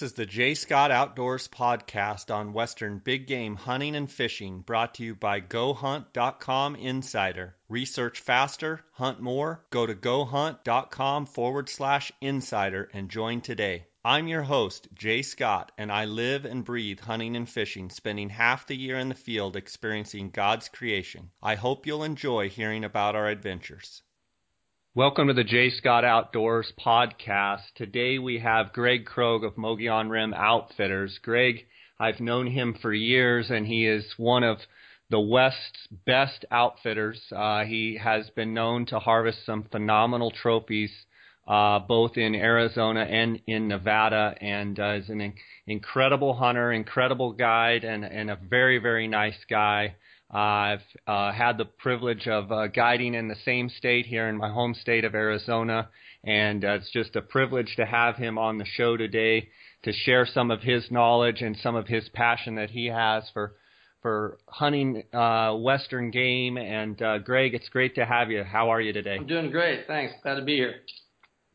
This is the J. Scott Outdoors podcast on Western big game hunting and fishing, brought to you by GoHunt.com Insider. Research faster, hunt more. Go to GoHunt.com forward slash insider and join today. I'm your host, Jay Scott, and I live and breathe hunting and fishing, spending half the year in the field experiencing God's creation. I hope you'll enjoy hearing about our adventures. Welcome to the J. Scott Outdoors podcast. Today we have Greg Krogh of Mogollon Rim Outfitters. Greg, I've known him for years, and he is one of the West's best outfitters. Uh, he has been known to harvest some phenomenal trophies, uh, both in Arizona and in Nevada, and uh, is an in- incredible hunter, incredible guide, and, and a very, very nice guy. I've uh, had the privilege of uh, guiding in the same state here in my home state of Arizona, and uh, it's just a privilege to have him on the show today to share some of his knowledge and some of his passion that he has for for hunting uh, western game. And uh, Greg, it's great to have you. How are you today? I'm doing great. Thanks. Glad to be here.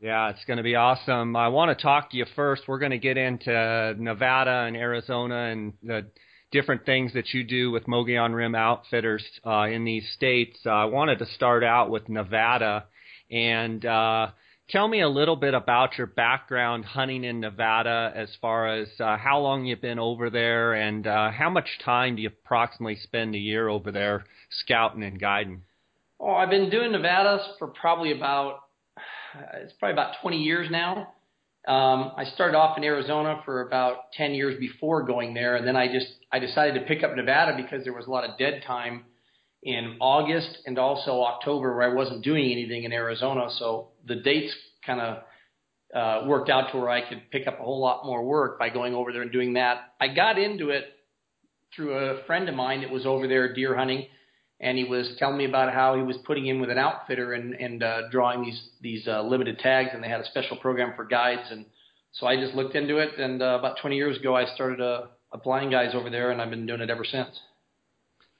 Yeah, it's going to be awesome. I want to talk to you first. We're going to get into Nevada and Arizona and the different things that you do with Mogollon Rim Outfitters uh, in these states. Uh, I wanted to start out with Nevada and uh, tell me a little bit about your background hunting in Nevada as far as uh, how long you've been over there and uh, how much time do you approximately spend a year over there scouting and guiding? Oh, I've been doing Nevada for probably about it's probably about 20 years now. Um, I started off in Arizona for about 10 years before going there, and then I just I decided to pick up Nevada because there was a lot of dead time in August and also October where I wasn't doing anything in Arizona. So the dates kind of uh, worked out to where I could pick up a whole lot more work by going over there and doing that. I got into it through a friend of mine that was over there deer hunting, and he was telling me about how he was putting in with an outfitter and and uh, drawing these these uh, limited tags, and they had a special program for guides, and so I just looked into it, and uh, about 20 years ago I started uh, applying guys over there, and I've been doing it ever since.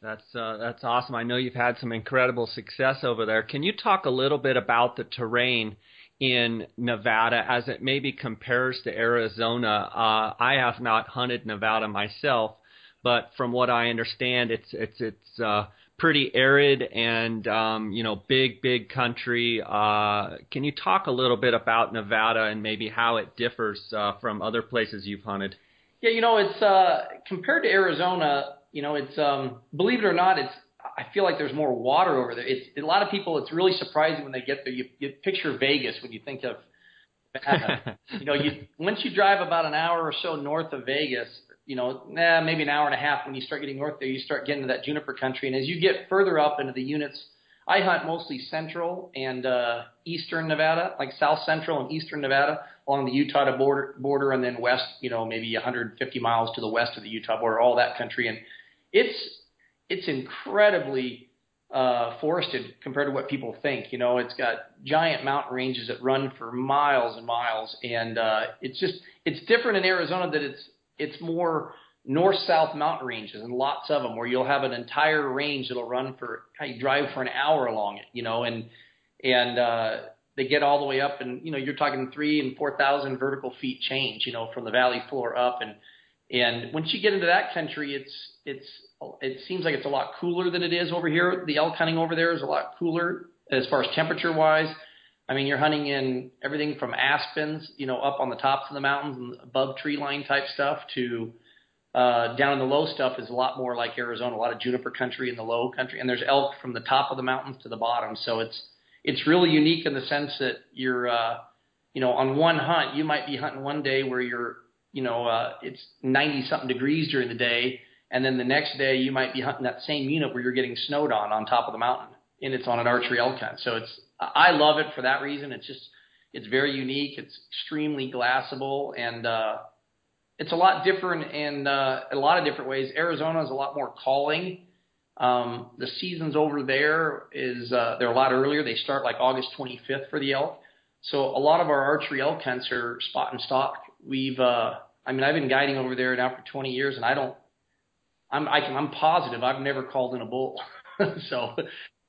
That's uh, that's awesome. I know you've had some incredible success over there. Can you talk a little bit about the terrain in Nevada as it maybe compares to Arizona? Uh, I have not hunted Nevada myself, but from what I understand, it's it's it's uh, pretty arid and um, you know big big country. Uh, can you talk a little bit about Nevada and maybe how it differs uh, from other places you've hunted? Yeah, you know it's uh, compared to Arizona. You know it's um, believe it or not, it's I feel like there's more water over there. It's a lot of people. It's really surprising when they get there. You, you picture Vegas when you think of you know, you once you drive about an hour or so north of Vegas, you know, nah, maybe an hour and a half when you start getting north there, you start getting to that juniper country. And as you get further up into the units, I hunt mostly central and uh, eastern Nevada, like south central and eastern Nevada along the Utah border, border, and then west, you know, maybe 150 miles to the west of the Utah border, all that country. And it's it's incredibly uh, forested compared to what people think. You know, it's got giant mountain ranges that run for miles and miles, and uh, it's just it's different in Arizona that it's it's more north-south mountain ranges and lots of them where you'll have an entire range that'll run for you drive for an hour along it, you know, and and uh, they get all the way up and you know you're talking three and four thousand vertical feet change, you know, from the valley floor up and and once you get into that country, it's it's it seems like it's a lot cooler than it is over here. The elk hunting over there is a lot cooler as far as temperature wise. I mean, you're hunting in everything from aspens, you know, up on the tops of the mountains and above tree line type stuff to uh, down in the low stuff is a lot more like Arizona, a lot of juniper country in the low country, and there's elk from the top of the mountains to the bottom. So it's it's really unique in the sense that you're, uh, you know, on one hunt you might be hunting one day where you're, you know, uh, it's 90 something degrees during the day, and then the next day you might be hunting that same unit where you're getting snowed on on top of the mountain, and it's on an archery elk hunt. So it's I love it for that reason. It's just it's very unique. It's extremely glassable, and uh, it's a lot different in uh, a lot of different ways. Arizona is a lot more calling. Um, the seasons over there is uh, they're a lot earlier. They start like August 25th for the elk. So a lot of our archery elk hunts are spot and stock. We've uh, I mean I've been guiding over there now for 20 years, and I don't I'm I can, I'm positive I've never called in a bull. so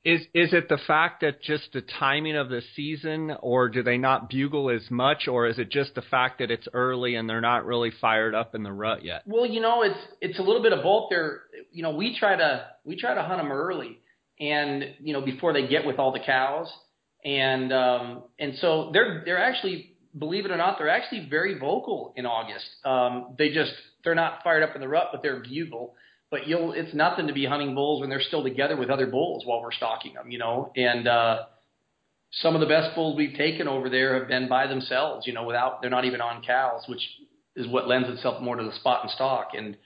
Is is it the fact that just the timing of the season, or do they not bugle as much, or is it just the fact that it's early and they're not really fired up in the rut yet? Well, you know, it's it's a little bit of both. There, you know, we try to we try to hunt them early, and you know, before they get with all the cows, and um, and so they're they're actually believe it or not, they're actually very vocal in August. Um, they just they're not fired up in the rut, but they're bugle but you'll it's nothing to be hunting bulls when they're still together with other bulls while we're stalking them, you know. And uh, some of the best bulls we've taken over there have been by themselves, you know, without they're not even on cows, which is what lends itself more to the spot and stalk. And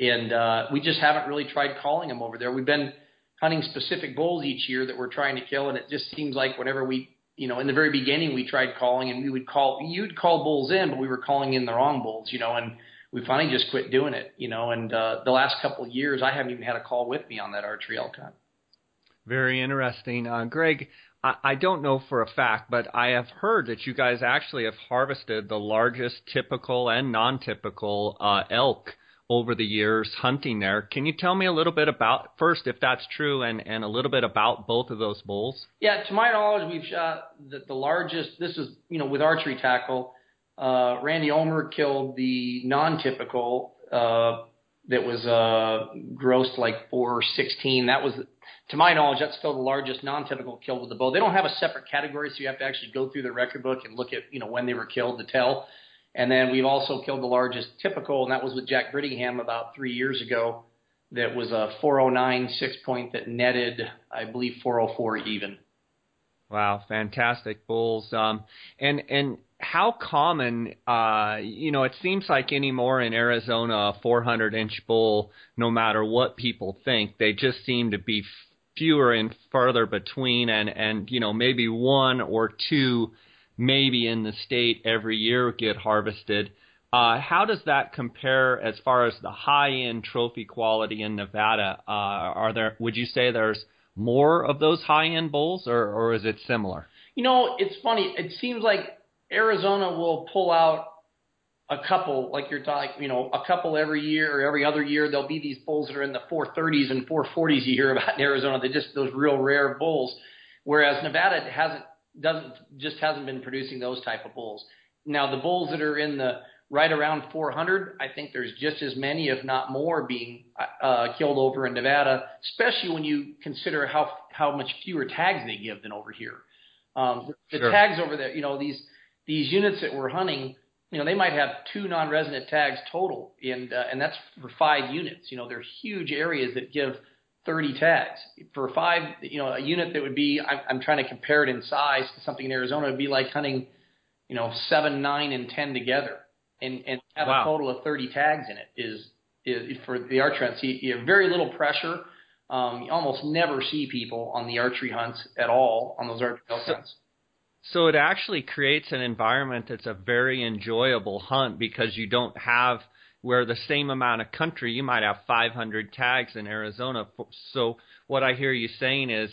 and uh, we just haven't really tried calling them over there. We've been hunting specific bulls each year that we're trying to kill, and it just seems like whenever we you know, in the very beginning, we tried calling, and we would call. You'd call bulls in, but we were calling in the wrong bulls, you know, and we finally just quit doing it, you know. And uh, the last couple of years, I haven't even had a call with me on that archery elk hunt. Very interesting, uh, Greg. I, I don't know for a fact, but I have heard that you guys actually have harvested the largest typical and non-typical uh, elk over the years hunting there. Can you tell me a little bit about first if that's true and and a little bit about both of those bulls? Yeah, to my knowledge, we've shot the, the largest. This is you know with archery tackle uh, Randy Ulmer killed the non-typical uh, that was uh, grossed like 416. That was, to my knowledge, that's still the largest non-typical kill with the bow. They don't have a separate category, so you have to actually go through the record book and look at you know when they were killed to tell. And then we've also killed the largest typical, and that was with Jack Brittingham about three years ago. That was a 409 six point that netted, I believe, 404 even. Wow, fantastic bulls. Um, and and how common, uh, you know, it seems like anymore in Arizona, a 400 inch bull, no matter what people think, they just seem to be fewer and further between, and and you know maybe one or two, maybe in the state every year get harvested. Uh, how does that compare as far as the high end trophy quality in Nevada? Uh, are there? Would you say there's more of those high end bulls, or or is it similar? You know, it's funny. It seems like Arizona will pull out a couple, like you're talking, you know, a couple every year or every other year. There'll be these bulls that are in the 430s and 440s you hear about in Arizona. They're just those real rare bulls. Whereas Nevada hasn't, doesn't, just hasn't been producing those type of bulls. Now the bulls that are in the right around 400, I think there's just as many, if not more, being uh, killed over in Nevada, especially when you consider how how much fewer tags they give than over here. Um, the, the sure. tags over there, you know, these these units that we're hunting, you know, they might have two non-resident tags total, and uh, and that's for five units. You know, they're huge areas that give 30 tags for five. You know, a unit that would be I'm, I'm trying to compare it in size to something in Arizona would be like hunting, you know, seven, nine, and ten together, and and have wow. a total of 30 tags in it is is for the archery hunts. You, you have very little pressure. Um, you almost never see people on the archery hunts at all on those archery hunts. So it actually creates an environment that's a very enjoyable hunt because you don't have where the same amount of country you might have 500 tags in Arizona. So what I hear you saying is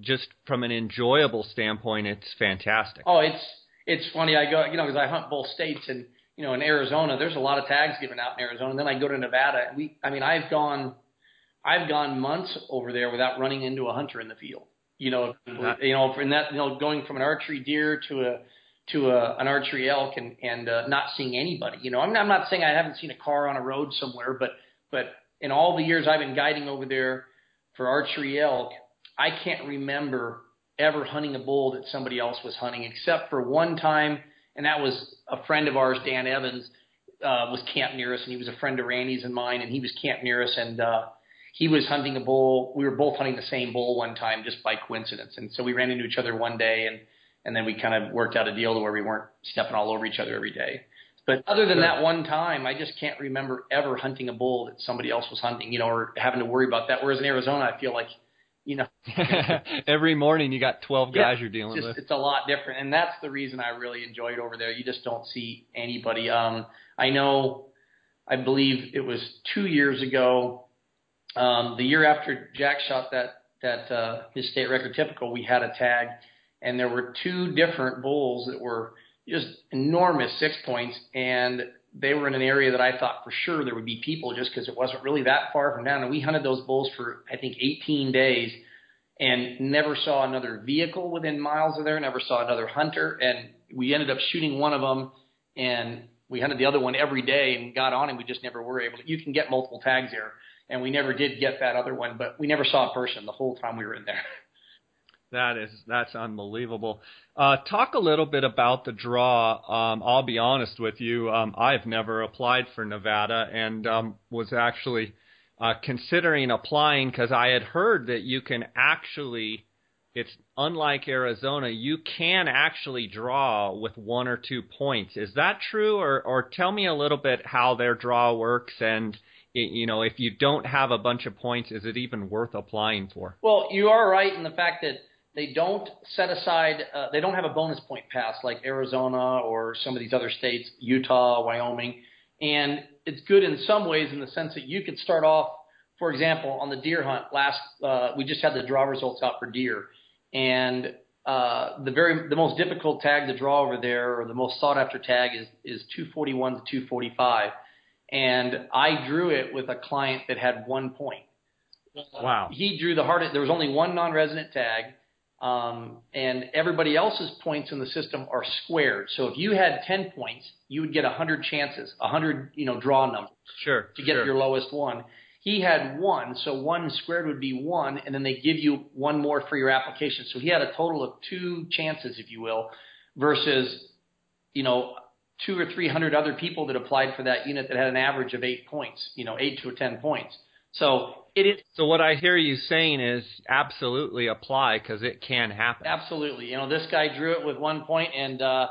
just from an enjoyable standpoint, it's fantastic. Oh, it's it's funny. I go, you know, because I hunt both states, and you know, in Arizona, there's a lot of tags given out in Arizona. And then I go to Nevada, and we, I mean, I've gone, I've gone months over there without running into a hunter in the field you know, you know, from that, you know, going from an archery deer to a to a, an archery elk and and uh, not seeing anybody. You know, I'm, I'm not saying I haven't seen a car on a road somewhere, but but in all the years I've been guiding over there for archery elk, I can't remember ever hunting a bull that somebody else was hunting, except for one time, and that was a friend of ours, Dan Evans, uh, was camped near us, and he was a friend of Randy's and mine, and he was camped near us, and uh, he was hunting a bull. We were both hunting the same bull one time just by coincidence, and so we ran into each other one day, and and then we kind of worked out a deal to where we weren't stepping all over each other every day. But other than that one time, I just can't remember ever hunting a bull that somebody else was hunting, you know, or having to worry about that. Whereas in Arizona, I feel like, you know, every morning you got 12 guys yeah, you're dealing just, with. It's a lot different, and that's the reason I really enjoyed over there. You just don't see anybody. Um, I know, I believe it was two years ago um, the year after Jack shot that that uh, his state record typical, we had a tag, and there were two different bulls that were just enormous six points, and they were in an area that I thought for sure there would be people just because it wasn't really that far from down. And we hunted those bulls for I think 18 days, and never saw another vehicle within miles of there. Never saw another hunter, and we ended up shooting one of them, and we hunted the other one every day and got on, and we just never were able to. You can get multiple tags there, and we never did get that other one, but we never saw a person the whole time we were in there. That is that's unbelievable. Uh, talk a little bit about the draw. Um, I'll be honest with you. Um, I've never applied for Nevada and um, was actually uh, considering applying because I had heard that you can actually. It's unlike Arizona. You can actually draw with one or two points. Is that true, or or tell me a little bit how their draw works and you know, if you don't have a bunch of points, is it even worth applying for? Well, you are right in the fact that they don't set aside, uh, they don't have a bonus point pass like Arizona or some of these other states, Utah, Wyoming. And it's good in some ways in the sense that you could start off, for example, on the deer hunt. Last, uh, we just had the draw results out for deer. And uh, the very the most difficult tag to draw over there, or the most sought after tag, is is 241 to 245. And I drew it with a client that had one point. Wow. He drew the hardest. There was only one non-resident tag, um, and everybody else's points in the system are squared. So if you had 10 points, you would get a 100 chances, a 100 you know draw numbers. Sure. To get sure. your lowest one. He had one, so one squared would be one, and then they give you one more for your application. So he had a total of two chances, if you will, versus you know two or three hundred other people that applied for that unit that had an average of eight points, you know, eight to ten points. So it is. So what I hear you saying is absolutely apply because it can happen. Absolutely. You know, this guy drew it with one point, and uh,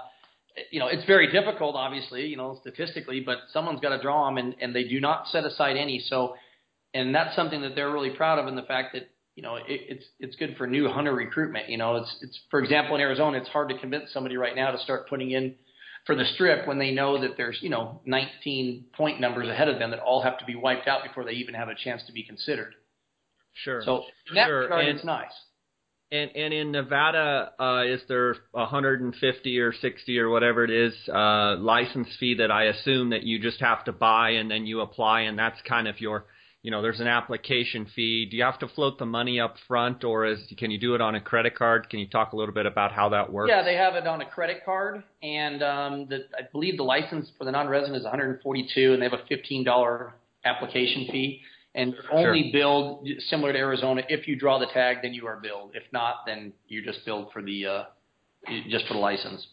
you know it's very difficult, obviously, you know, statistically, but someone's got to draw them, and, and they do not set aside any. So, and that's something that they're really proud of, and the fact that you know it, it's it's good for new hunter recruitment. You know, it's it's for example in Arizona, it's hard to convince somebody right now to start putting in for the strip when they know that there's you know 19 point numbers ahead of them that all have to be wiped out before they even have a chance to be considered. Sure. So in that sure. regard, and, it's nice. And and in Nevada, uh, is there 150 or 60 or whatever it is uh, license fee that I assume that you just have to buy and then you apply and that's kind of your you know, there's an application fee. Do you have to float the money up front, or is can you do it on a credit card? Can you talk a little bit about how that works? Yeah, they have it on a credit card, and um, the, I believe the license for the non-resident is 142, and they have a $15 application fee. And only sure. billed similar to Arizona. If you draw the tag, then you are billed. If not, then you're just billed for the uh, just for the license.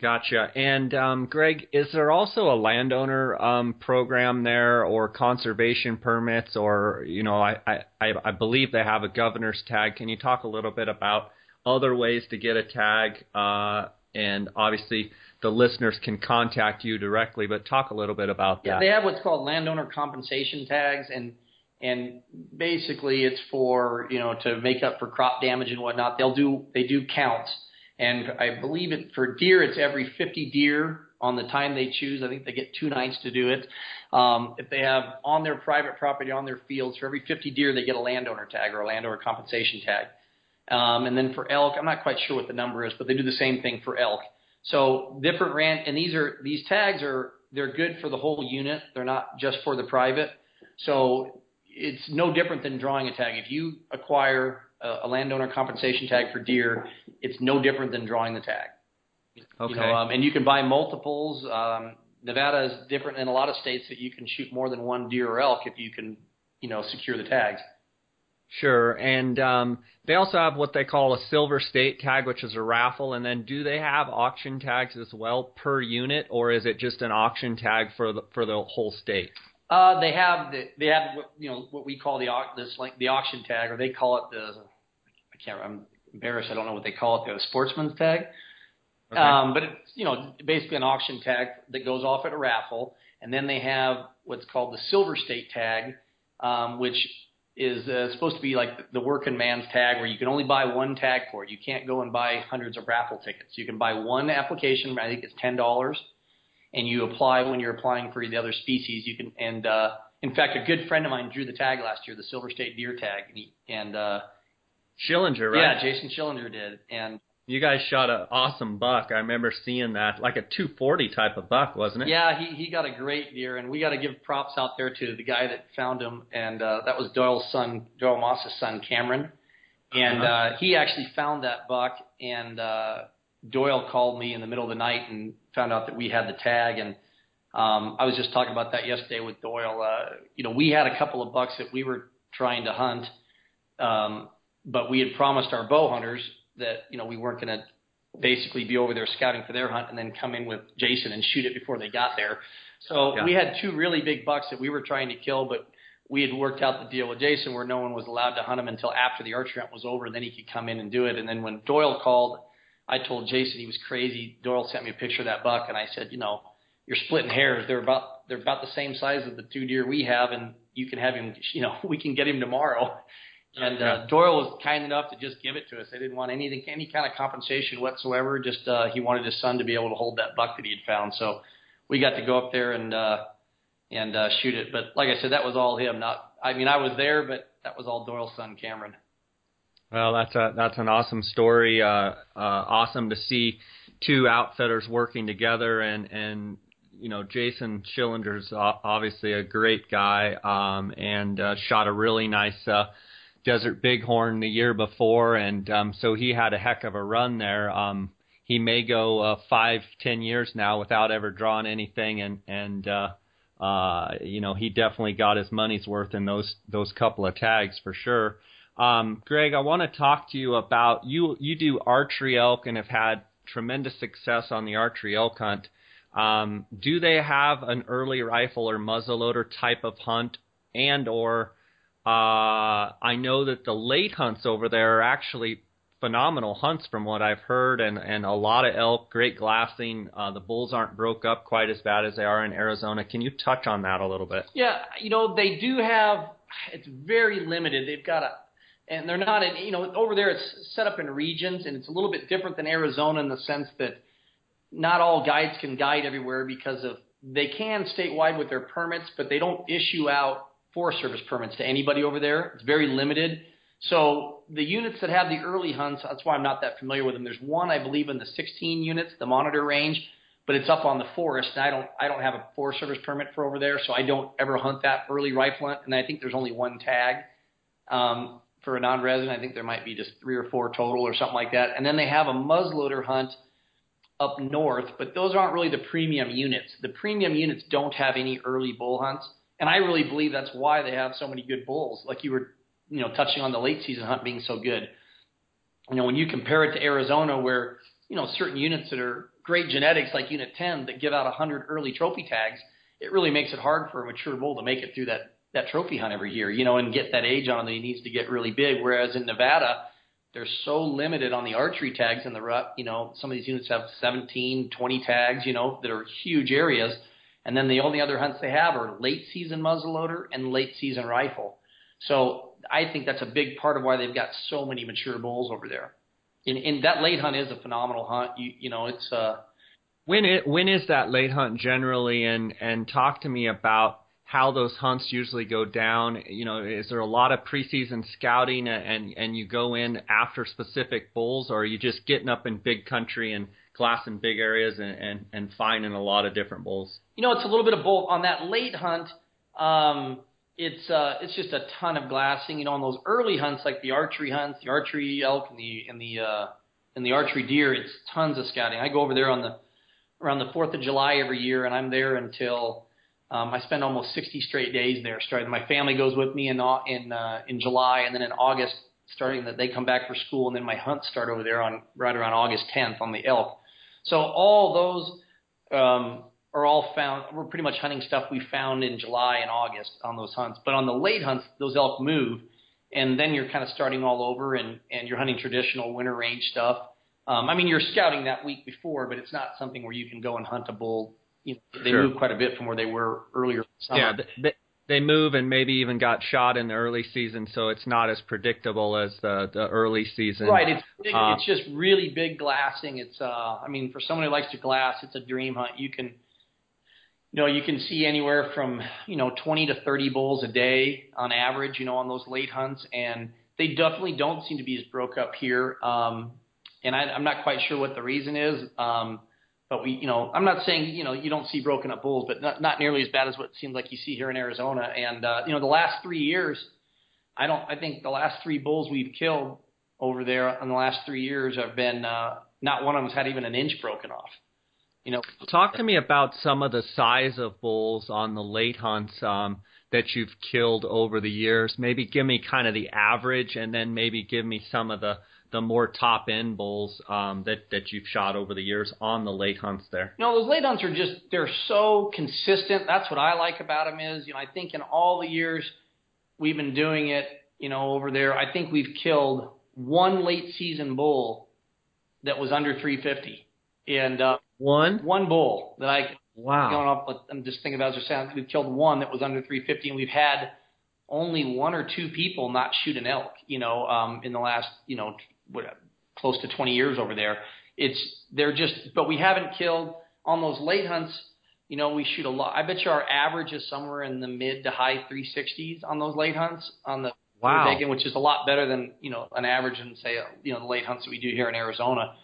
Gotcha. And um, Greg, is there also a landowner um, program there, or conservation permits, or you know, I, I I believe they have a governor's tag. Can you talk a little bit about other ways to get a tag? Uh, and obviously, the listeners can contact you directly, but talk a little bit about that. Yeah, they have what's called landowner compensation tags, and and basically it's for you know to make up for crop damage and whatnot. They'll do they do counts and I believe it for deer, it's every 50 deer on the time they choose. I think they get two nights to do it. Um, if they have on their private property, on their fields, for every 50 deer, they get a landowner tag or a landowner compensation tag. Um, and then for elk, I'm not quite sure what the number is, but they do the same thing for elk. So different ran, and these are these tags are they're good for the whole unit. They're not just for the private. So it's no different than drawing a tag. If you acquire a, landowner compensation tag for deer, it's no different than drawing the tag. Okay. You know, um, and you can buy multiples. Um, Nevada is different in a lot of states that you can shoot more than one deer or elk if you can, you know, secure the tags. Sure, and um, they also have what they call a silver state tag, which is a raffle. And then, do they have auction tags as well per unit, or is it just an auction tag for the for the whole state? Uh, they have the, they have what, you know what we call the this like the auction tag, or they call it the I can't I'm embarrassed I don't know what they call it the sportsman's tag. Okay. Um, but it's you know basically an auction tag that goes off at a raffle, and then they have what's called the silver state tag, um, which is uh, supposed to be like the working man's tag, where you can only buy one tag for it. You can't go and buy hundreds of raffle tickets. You can buy one application. I think it's ten dollars and you apply when you're applying for the other species. You can, and uh, in fact, a good friend of mine drew the tag last year, the Silver State Deer tag, and, he, and uh, Schillinger, right? Yeah, Jason Schillinger did, and you guys shot an awesome buck. I remember seeing that, like a 240 type of buck, wasn't it? Yeah, he he got a great deer, and we got to give props out there to the guy that found him, and uh, that was Doyle's son, Doyle Moss's son, Cameron. And uh, he actually found that buck, and uh, Doyle called me in the middle of the night and found out that we had the tag. And um, I was just talking about that yesterday with Doyle. Uh, you know, we had a couple of bucks that we were trying to hunt, um, but we had promised our bow hunters that you know we weren't going to basically be over there scouting for their hunt and then come in with Jason and shoot it before they got there. So yeah. we had two really big bucks that we were trying to kill, but we had worked out the deal with Jason where no one was allowed to hunt him until after the archery hunt was over, and then he could come in and do it. And then when Doyle called, I told Jason he was crazy. Doyle sent me a picture of that buck, and I said, you know, you're splitting hairs. They're about they're about the same size as the two deer we have, and you can have him. You know, we can get him tomorrow. And uh, Doyle was kind enough to just give it to us. They didn't want anything, any kind of compensation whatsoever. Just uh, he wanted his son to be able to hold that buck that he had found. So we got to go up there and uh, and uh, shoot it. But like I said, that was all him. Not, I mean, I was there, but that was all Doyle's son, Cameron. Well, that's a that's an awesome story. Uh, uh, awesome to see two outfitters working together, and and you know Jason Schillinger's obviously a great guy, um, and uh, shot a really nice. Uh, Desert Bighorn the year before, and um, so he had a heck of a run there. Um, he may go uh, five, ten years now without ever drawing anything, and and uh, uh, you know he definitely got his money's worth in those those couple of tags for sure. Um, Greg, I want to talk to you about you. You do archery elk and have had tremendous success on the archery elk hunt. Um, do they have an early rifle or muzzleloader type of hunt, and or uh, I know that the late hunts over there are actually phenomenal hunts from what I've heard, and and a lot of elk, great glassing. Uh, the bulls aren't broke up quite as bad as they are in Arizona. Can you touch on that a little bit? Yeah, you know they do have. It's very limited. They've got a, and they're not in. You know, over there it's set up in regions, and it's a little bit different than Arizona in the sense that not all guides can guide everywhere because of they can statewide with their permits, but they don't issue out Forest Service permits to anybody over there. It's very limited. So the units that have the early hunts, that's why I'm not that familiar with them. There's one, I believe, in the 16 units, the monitor range, but it's up on the forest. And I don't, I don't have a Forest Service permit for over there, so I don't ever hunt that early rifle hunt. And I think there's only one tag um, for a non-resident. I think there might be just three or four total or something like that. And then they have a muzzleloader hunt up north, but those aren't really the premium units. The premium units don't have any early bull hunts. And I really believe that's why they have so many good bulls. Like you were, you know, touching on the late season hunt being so good. You know, when you compare it to Arizona, where you know certain units that are great genetics, like Unit 10, that give out 100 early trophy tags, it really makes it hard for a mature bull to make it through that that trophy hunt every year. You know, and get that age on that he needs to get really big. Whereas in Nevada, they're so limited on the archery tags in the rut. You know, some of these units have 17, 20 tags. You know, that are huge areas and then the only other hunts they have are late season muzzleloader and late season rifle. So I think that's a big part of why they've got so many mature bulls over there. And, and that late hunt is a phenomenal hunt. You you know it's uh when it when is that late hunt generally and and talk to me about how those hunts usually go down. You know, is there a lot of preseason scouting and and you go in after specific bulls, or are you just getting up in big country and glassing big areas and and, and finding a lot of different bulls? You know, it's a little bit of both. On that late hunt, um, it's uh, it's just a ton of glassing. You know, on those early hunts like the archery hunts, the archery elk, and the and the uh, and the archery deer, it's tons of scouting. I go over there on the around the Fourth of July every year, and I'm there until um, I spend almost 60 straight days there. Starting, my family goes with me in in uh, in July, and then in August, starting that they come back for school, and then my hunts start over there on right around August 10th on the elk. So all those um, are all found. We're pretty much hunting stuff we found in July and August on those hunts. But on the late hunts, those elk move, and then you're kind of starting all over, and and you're hunting traditional winter range stuff. Um, I mean, you're scouting that week before, but it's not something where you can go and hunt a bull you know, they sure. move quite a bit from where they were earlier. Summer. Yeah, they, they move and maybe even got shot in the early season, so it's not as predictable as the the early season. Right. It's big, uh, it's just really big glassing. It's uh, I mean, for someone who likes to glass, it's a dream hunt. You can. You know, you can see anywhere from you know 20 to 30 bulls a day on average. You know, on those late hunts, and they definitely don't seem to be as broke up here. Um, and I, I'm not quite sure what the reason is. Um, but we, you know, I'm not saying you know you don't see broken up bulls, but not, not nearly as bad as what it seems like you see here in Arizona. And uh, you know, the last three years, I don't. I think the last three bulls we've killed over there in the last three years have been uh, not one of them's had even an inch broken off. You know, talk to me about some of the size of bulls on the late hunts um, that you've killed over the years. Maybe give me kind of the average, and then maybe give me some of the the more top end bulls um, that that you've shot over the years on the late hunts there? No, those late hunts are just they're so consistent. That's what I like about them is you know I think in all the years we've been doing it, you know over there, I think we've killed one late season bull that was under 350, and uh, one one bull that I wow going off. I'm just thinking about just saying we've killed one that was under 350, and we've had only one or two people not shoot an elk, you know, um, in the last, you know, what, close to 20 years over there. It's they're just, but we haven't killed on those late hunts. You know, we shoot a lot. I bet you our average is somewhere in the mid to high 360s on those late hunts on the wow. Bacon, which is a lot better than you know an average in say you know the late hunts that we do here in Arizona.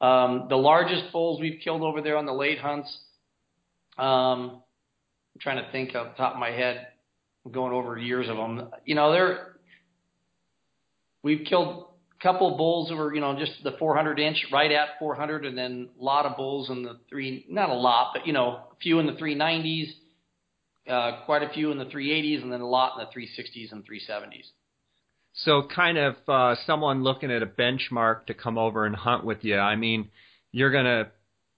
Um, the largest bulls we've killed over there on the late hunts. Um, I'm trying to think off the top of my head, I'm going over years of them. You know, they're we've killed couple bulls that were, you know, just the 400 inch, right at 400, and then a lot of bulls in the three, not a lot, but you know, a few in the 390s, uh, quite a few in the 380s, and then a lot in the 360s and 370s. So, kind of uh, someone looking at a benchmark to come over and hunt with you. I mean, you're gonna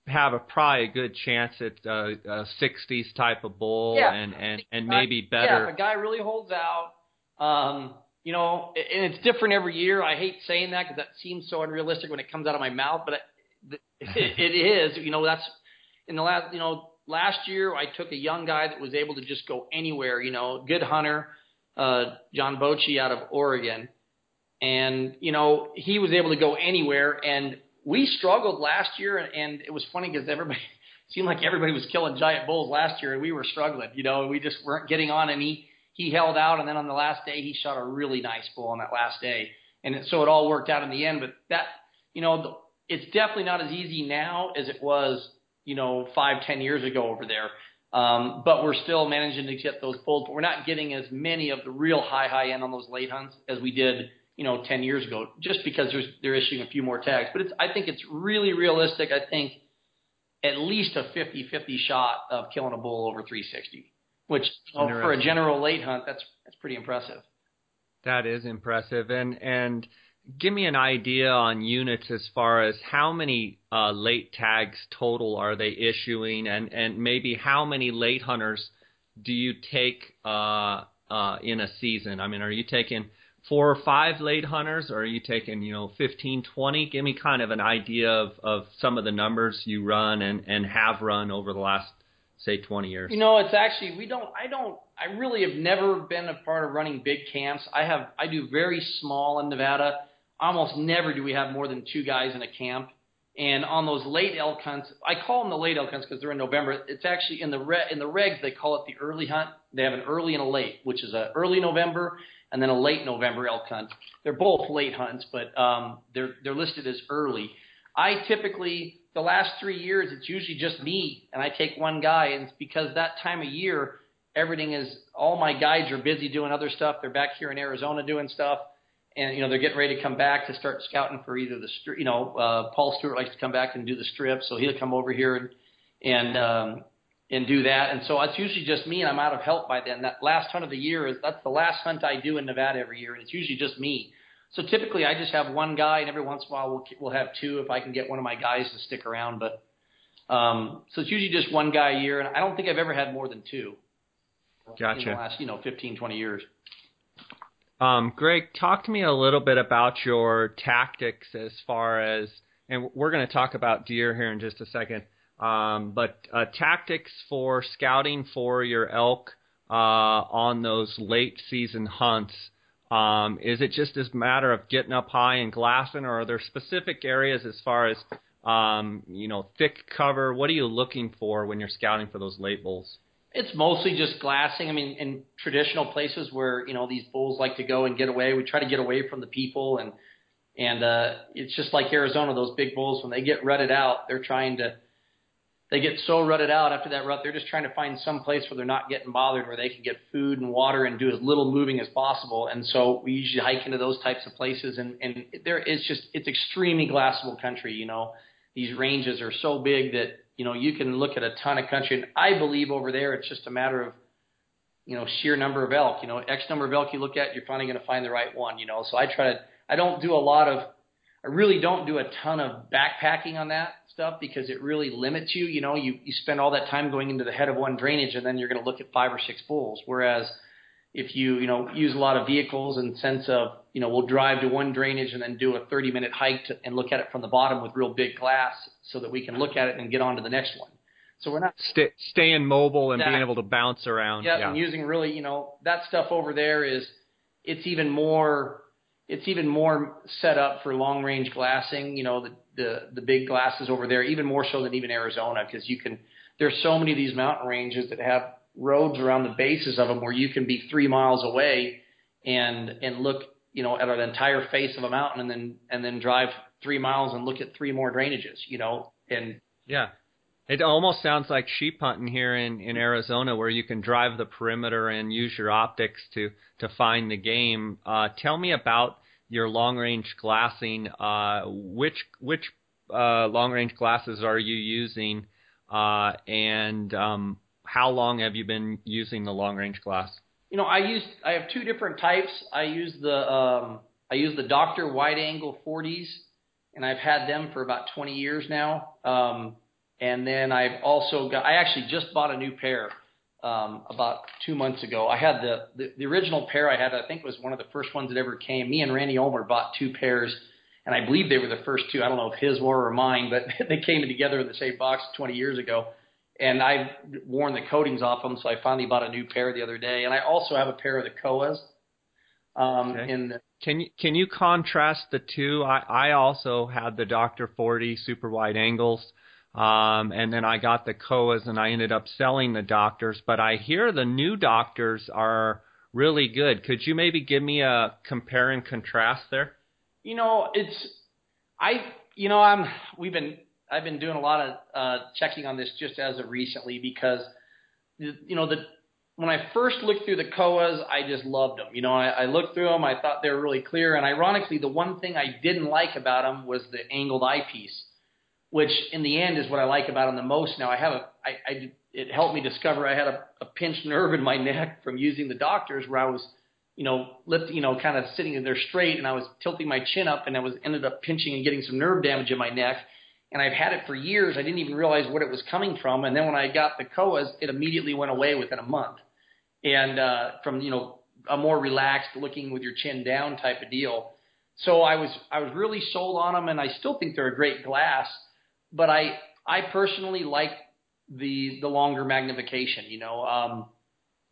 have a probably a good chance at uh, a 60s type of bull, yeah, and and and maybe better. Yeah, if a guy really holds out. Um, you know, and it's different every year. I hate saying that because that seems so unrealistic when it comes out of my mouth, but it, it is. You know, that's in the last, you know, last year I took a young guy that was able to just go anywhere. You know, good hunter, uh, John Bochy out of Oregon, and you know he was able to go anywhere. And we struggled last year, and it was funny because everybody seemed like everybody was killing giant bulls last year, and we were struggling. You know, we just weren't getting on any he held out, and then on the last day he shot a really nice bull on that last day, and it, so it all worked out in the end. But that, you know, it's definitely not as easy now as it was, you know, five, ten years ago over there. Um, but we're still managing to get those bulls, but we're not getting as many of the real high, high end on those late hunts as we did, you know, 10 years ago, just because there's, they're issuing a few more tags. But it's, I think it's really realistic. I think at least a 50-50 shot of killing a bull over 360 which know, for a general late hunt, that's that's pretty impressive. That is impressive, and and give me an idea on units as far as how many uh, late tags total are they issuing, and and maybe how many late hunters do you take uh, uh, in a season? I mean, are you taking four or five late hunters, or are you taking you know 15, 20? Give me kind of an idea of of some of the numbers you run and and have run over the last say 20 years? You know, it's actually we don't. I don't. I really have never been a part of running big camps. I have. I do very small in Nevada. Almost never do we have more than two guys in a camp. And on those late elk hunts, I call them the late elk hunts because they're in November. It's actually in the re- in the regs they call it the early hunt. They have an early and a late, which is a early November and then a late November elk hunt. They're both late hunts, but um, they're they're listed as early. I typically the last three years, it's usually just me, and I take one guy, and it's because that time of year, everything is all my guides are busy doing other stuff. They're back here in Arizona doing stuff, and you know they're getting ready to come back to start scouting for either the you know uh, Paul Stewart likes to come back and do the strip, so he'll come over here and and um, and do that. And so it's usually just me, and I'm out of help by then. That last hunt of the year is that's the last hunt I do in Nevada every year, and it's usually just me. So typically, I just have one guy, and every once in a while, we'll we'll have two if I can get one of my guys to stick around. But um, so it's usually just one guy a year, and I don't think I've ever had more than two. Gotcha. In the last, you know, 15, 20 years. Um, Greg, talk to me a little bit about your tactics as far as, and we're going to talk about deer here in just a second. Um, but uh, tactics for scouting for your elk uh, on those late season hunts. Um, is it just a matter of getting up high and glassing, or are there specific areas as far as um, you know thick cover? What are you looking for when you're scouting for those late bulls? It's mostly just glassing. I mean, in traditional places where you know these bulls like to go and get away, we try to get away from the people, and and uh, it's just like Arizona. Those big bulls, when they get rutted out, they're trying to they get so rutted out after that rut, they're just trying to find some place where they're not getting bothered, where they can get food and water and do as little moving as possible. And so we usually hike into those types of places, and and there it's just it's extremely glassable country. You know, these ranges are so big that you know you can look at a ton of country, and I believe over there it's just a matter of you know sheer number of elk. You know, X number of elk you look at, you're finally going to find the right one. You know, so I try to I don't do a lot of I really don't do a ton of backpacking on that stuff because it really limits you. You know, you, you spend all that time going into the head of one drainage and then you're going to look at five or six bulls. Whereas if you, you know, use a lot of vehicles in the sense of, you know, we'll drive to one drainage and then do a 30 minute hike to, and look at it from the bottom with real big glass so that we can look at it and get on to the next one. So we're not Stay, staying mobile and that, being able to bounce around. Yeah, yeah, and using really, you know, that stuff over there is, it's even more it's even more set up for long range glassing. You know, the the the big glasses over there, even more so than even Arizona, because you can. There's so many of these mountain ranges that have roads around the bases of them where you can be three miles away and and look, you know, at an entire face of a mountain, and then and then drive three miles and look at three more drainages. You know, and yeah. It almost sounds like sheep hunting here in, in Arizona, where you can drive the perimeter and use your optics to to find the game. Uh, tell me about your long range glassing. Uh, which which uh, long range glasses are you using, uh, and um, how long have you been using the long range glass? You know, I use I have two different types. I use the um, I use the Docter wide angle 40s, and I've had them for about 20 years now. Um, and then I've also got, I actually just bought a new pair um, about two months ago. I had the, the, the original pair I had, I think was one of the first ones that ever came. Me and Randy Ulmer bought two pairs, and I believe they were the first two. I don't know if his were or mine, but they came together in the same box 20 years ago. And I've worn the coatings off them, so I finally bought a new pair the other day. And I also have a pair of the Kowas. Um, okay. in the, can you can you contrast the two? I I also had the Docter 40 super wide angles. Um, and then I got the Kowas and I ended up selling the Docters. But I hear the new Docters are really good. Could you maybe give me a compare and contrast there? You know, it's I you know I'm we've been I've been doing a lot of uh, checking on this just as of recently because you know the when I first looked through the Kowas, I just loved them. You know, I, I looked through them, I thought they were really clear, and ironically, the one thing I didn't like about them was the angled eyepiece which in the end is what I like about them the most. Now I have a, I, I it helped me discover I had a, a pinched nerve in my neck from using the Docters where I was, you know, lift, you know, kind of sitting in there straight and I was tilting my chin up and I was ended up pinching and getting some nerve damage in my neck. And I've had it for years. I didn't even realize what it was coming from. And then when I got the Kowas, it immediately went away within a month. And uh, from you know a more relaxed, looking with your chin down type of deal. So I was I was really sold on them, and I still think they're a great glass but I I personally like the the longer magnification. You know, um,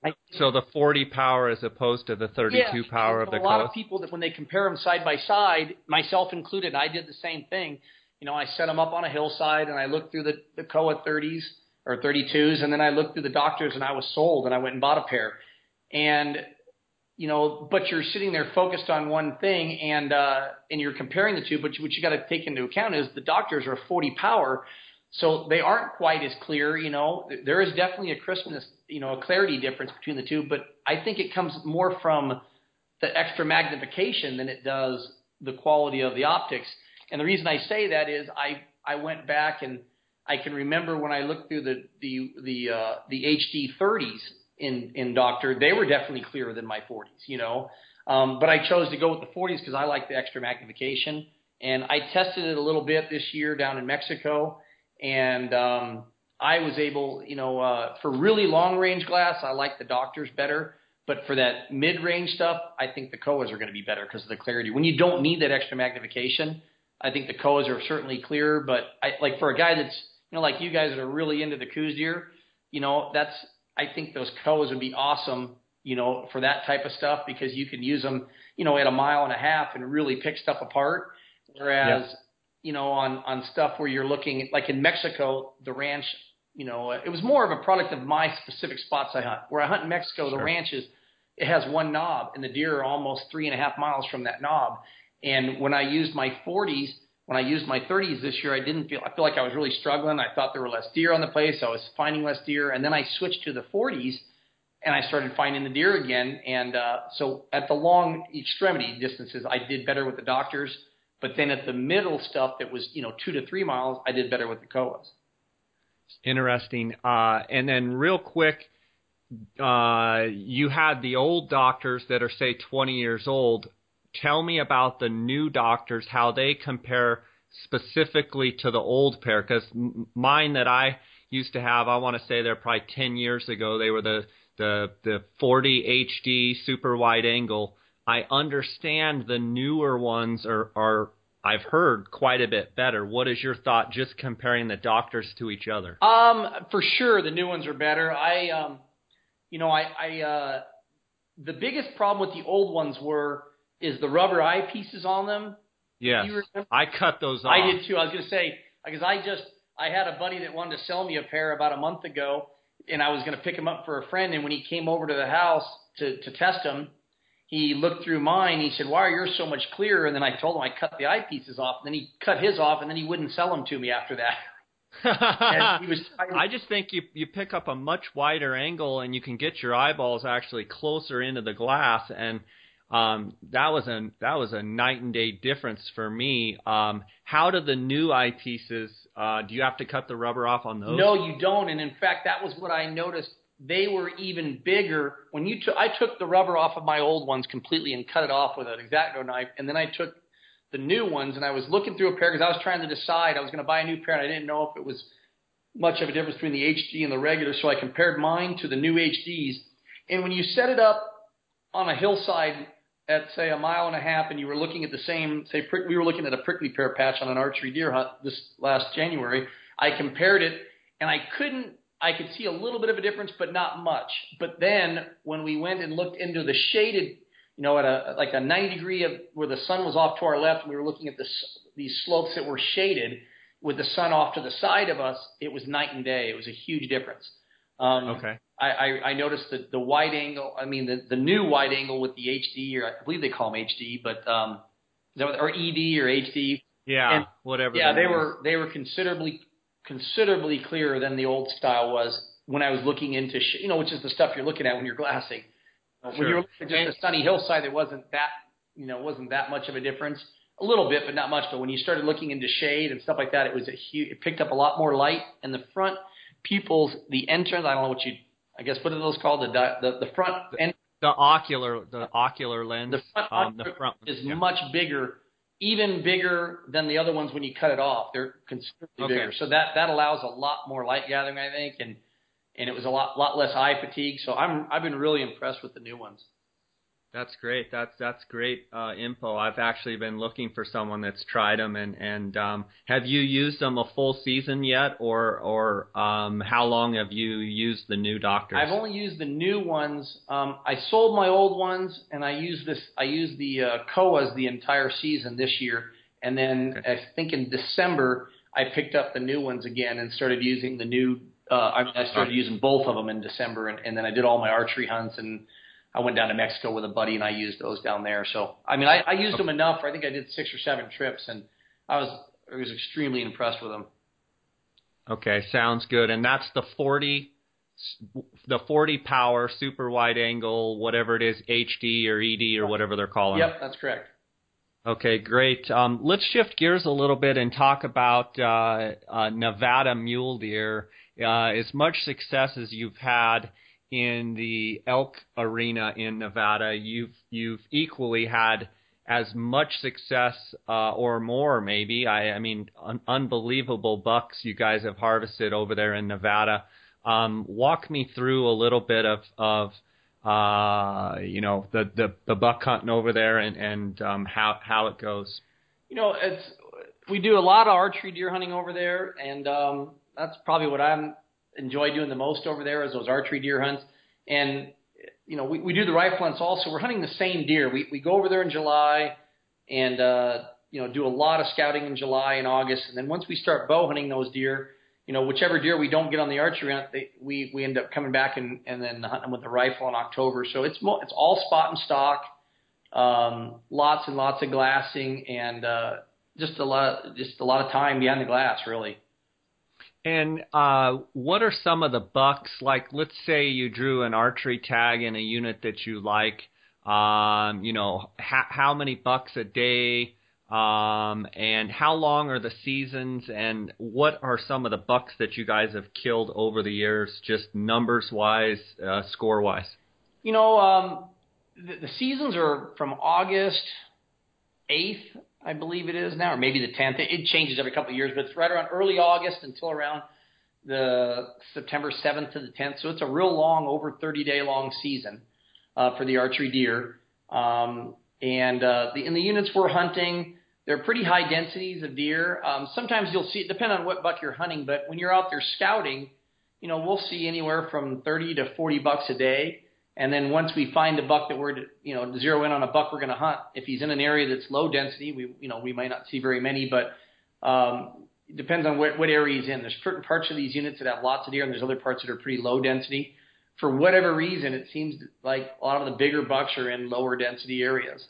I, so the 40 power as opposed to the 32 yeah, power of the. A lot of people that when they compare them side by side, myself included, I did the same thing. You know, I set them up on a hillside and I looked through the the Kowa 30s or 32s, and then I looked through the Docters and I was sold, and I went and bought a pair. And you know, but you're sitting there focused on one thing and uh, and you're comparing the two. But what you got to take into account is the Docters are 40 power, so they aren't quite as clear. You know, there is definitely a crispness, you know, a clarity difference between the two. But I think it comes more from the extra magnification than it does the quality of the optics. And the reason I say that is I I went back and I can remember when I looked through the the the uh, the HD 30s in in Docter, they were definitely clearer than my 40s, you know. Um, but I chose to go with the 40s because I like the extra magnification, and I tested it a little bit this year down in Mexico, and um, I was able, you know, uh, for really long range glass, I like the Docters better. But for that mid range stuff, I think the Kowas are going to be better because of the clarity. When you don't need that extra magnification, I think the Kowas are certainly clearer. But I, like for a guy that's, you know, like you guys that are really into the Coues deer, you know, that's I think those Kowas would be awesome, you know, for that type of stuff because you can use them, you know, at a mile and a half and really pick stuff apart. Whereas, yeah. you know, on on stuff where you're looking like in Mexico, the ranch, you know, it was more of a product of my specific spots I hunt. Where I hunt in Mexico, sure. the ranches, it has one knob, and the deer are almost three and a half miles from that knob. And when I used my 40s, when I used my 30s this year, I didn't feel I feel like I was really struggling. I thought there were less deer on the place. I was finding less deer, and then I switched to the 40s, and I started finding the deer again. And uh, so at the long extremity distances, I did better with the Docters. But then at the middle stuff that was you know two to three miles, I did better with the Kowas. Interesting. Uh, and then real quick, uh, you had the old Docters that are say 20 years old. Tell me about the new Docters, how they compare specifically to the old pair. Because mine that I used to have, I want to say they're probably 10 years ago. They were the the the 40 HD super wide angle. I understand the newer ones are are I've heard quite a bit better. What is your thought just comparing the Docters to each other? Um, for sure the new ones are better. I um you know, I, I uh, the biggest problem with the old ones were is the rubber eyepieces on them. Yes, I cut those off. I did too. I was going to say because I just I had a buddy that wanted to sell me a pair about a month ago, and I was going to pick them up for a friend. And when he came over to the house to to test them, he looked through mine. He said, "Why are yours so much clearer?" And then I told him I cut the eyepieces off. And then he cut his off, and then he wouldn't sell them to me after that. was, I just think you you pick up a much wider angle and you can get your eyeballs actually closer into the glass and um, that was a that was a night and day difference for me. Um, how do the new eyepieces? Uh, do you have to cut the rubber off on those? No, you don't. And in fact, that was what I noticed. They were even bigger when you took. I took the rubber off of my old ones completely and cut it off with an X-Acto knife, and then I took the new ones, and I was looking through a pair because I was trying to decide I was going to buy a new pair, and I didn't know if it was much of a difference between the HD and the regular. So I compared mine to the new HDs, and when you set it up on a hillside at say a mile and a half, and you were looking at the same, say prick, we were looking at a prickly pear patch on an archery deer hunt this last January. I compared it, and I couldn't. I could see a little bit of a difference, but not much. But then when we went and looked into the shaded you know, at a like a 90 degree of where the sun was off to our left, and we were looking at this these slopes that were shaded with the sun off to the side of us. It was night and day. It was a huge difference. Um, okay. I, I, I noticed the the wide angle. I mean, the the new wide angle with the HD, or I believe they call them HD, but um, or ED or HD. Yeah, and, whatever. Yeah, they were they were considerably considerably clearer than the old style was when I was looking into, sh- you know, which is the stuff you're looking at when you're glassing. Sure. When you were looking at just a sunny hillside, it wasn't that you know wasn't that much of a difference. A little bit, but not much. But when you started looking into shade and stuff like that, it was a huge. It picked up a lot more light, and the front pupils, the entrance. I don't know what you. I guess what are those called? The the the front end. The ocular the ocular lens. The front, um, the front is yeah. much bigger, even bigger than the other ones when you cut it off. They're considerably okay. bigger, so that that allows a lot more light gathering, I think, and and it was a lot lot less eye fatigue. So I'm I've been really impressed with the new ones. That's great. That's that's great uh, info. I've actually been looking for someone that's tried them, and and um, have you used them a full season yet, or or um, how long have you used the new Docters? I've only used the new ones. Um, I sold my old ones, and I used this. I used the uh, Kowas the entire season this year, and then okay. I think in December I picked up the new ones again and started using the new uh, I, I started using both of them in December, and, and then I did all my archery hunts, and I went down to Mexico with a buddy, and I used those down there. So I mean, I, I used them enough. I think I did six or seven trips, and I was I was extremely impressed with them. Okay, sounds good. And that's the forty, the forty power super wide angle, whatever it is, HD or ED or whatever they're calling. Yep, that's correct. Okay, great. Um, let's shift gears a little bit and talk about uh, uh, Nevada mule deer uh, as much success as you've had in the elk arena in Nevada, you've you've equally had as much success uh, or more, maybe. I, I mean, un- unbelievable bucks you guys have harvested over there in Nevada. Um, walk me through a little bit of of uh, you know the, the the buck hunting over there and and um, how how it goes. You know, it's we do a lot of archery deer hunting over there, and um, that's probably what I'm enjoy doing the most over there is those archery deer hunts. And you know, we, we do the rifle hunts also. We're hunting the same deer. We we go over there in July and uh, you know do a lot of scouting in July and August, and then once we start bow hunting those deer, you know, whichever deer we don't get on the archery hunt, they, we we end up coming back and and then hunting them with the rifle in October. So it's mo- it's all spot and stock, um, lots and lots of glassing, and uh, just a lot, just a lot of time behind the glass, really. And uh, what are some of the bucks? Like, let's say you drew an archery tag in a unit that you like. Um, you know, ha- how many bucks a day? Um, and how long are the seasons? And what are some of the bucks that you guys have killed over the years, just numbers wise, uh, score wise? You know, um, the, the seasons are from August 8th, I believe it is now, or maybe the 10th. It, it changes every couple of years, but it's right around early August until around the September 7th to the 10th. So it's a real long, over 30 day long season uh, for the archery deer. Um, and uh, the, in the units we're hunting, they're pretty high densities of deer. Um, sometimes you'll see, depend on what buck you're hunting, but when you're out there scouting, you know, we'll see anywhere from 30 to 40 bucks a day. And then once we find a buck that we're, you know, zero in on a buck we're going to hunt, if he's in an area that's low density, we, you know, we might not see very many, but um, it depends on what, what area he's in. There's certain parts of these units that have lots of deer, and there's other parts that are pretty low density. For whatever reason, it seems like a lot of the bigger bucks are in lower density areas.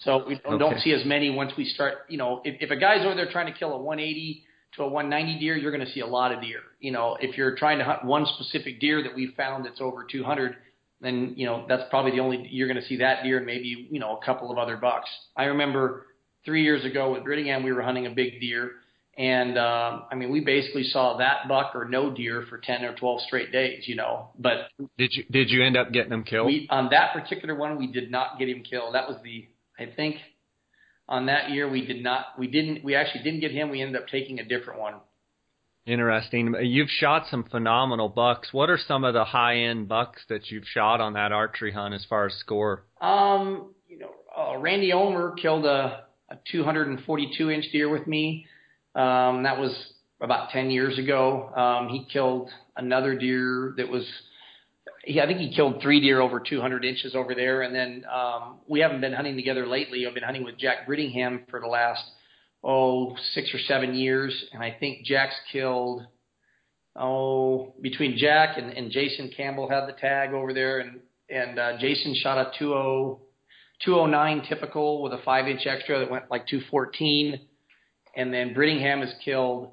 So we don't, okay. don't see as many once we start. You know, if, if a guy's over there trying to kill a 180 to a 190 deer, you're going to see a lot of deer. You know, if you're trying to hunt one specific deer that we've found that's over 200, then you know that's probably the only you're going to see that deer and maybe you know a couple of other bucks. I remember three years ago with Brittingham, we were hunting a big deer, and um, I mean we basically saw that buck or no deer for 10 or 12 straight days. You know, but did you did you end up getting him killed? We, on that particular one, we did not get him killed. That was the I think on that year we did not we didn't we actually didn't get him. We ended up taking a different one. Interesting. You've shot some phenomenal bucks. What are some of the high end bucks that you've shot on that archery hunt as far as score? Um, you know, uh, Randy Ulmer killed a, a 242 inch deer with me. Um, that was about 10 years ago. Um, he killed another deer that was he, I think he killed three deer over 200 inches over there. And then um, we haven't been hunting together lately. I've been hunting with Jack Brittingham for the last oh six or seven years, and I think Jack's killed oh between Jack and, and Jason Campbell had the tag over there, and and uh, Jason shot a 20, 209 typical with a five inch extra that went like 214, and then Brittingham has killed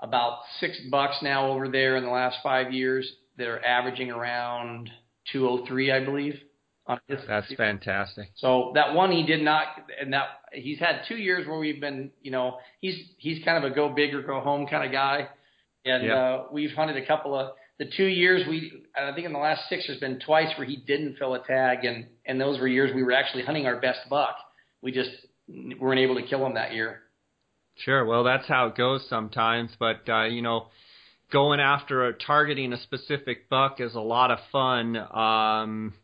about six bucks now over there in the last five years that are averaging around 203, I believe. On his That's fantastic. So that one he did not, and that he's had two years where we've been, you know, he's he's kind of a go big or go home kind of guy, and yep. uh, we've hunted a couple of the two years we, I think in the last six there's been twice where he didn't fill a tag, and and those were years we were actually hunting our best buck. We just weren't able to kill him that year. Sure. Well, that's how it goes sometimes, but uh, you know going after a, targeting a specific buck is a lot of fun. Um,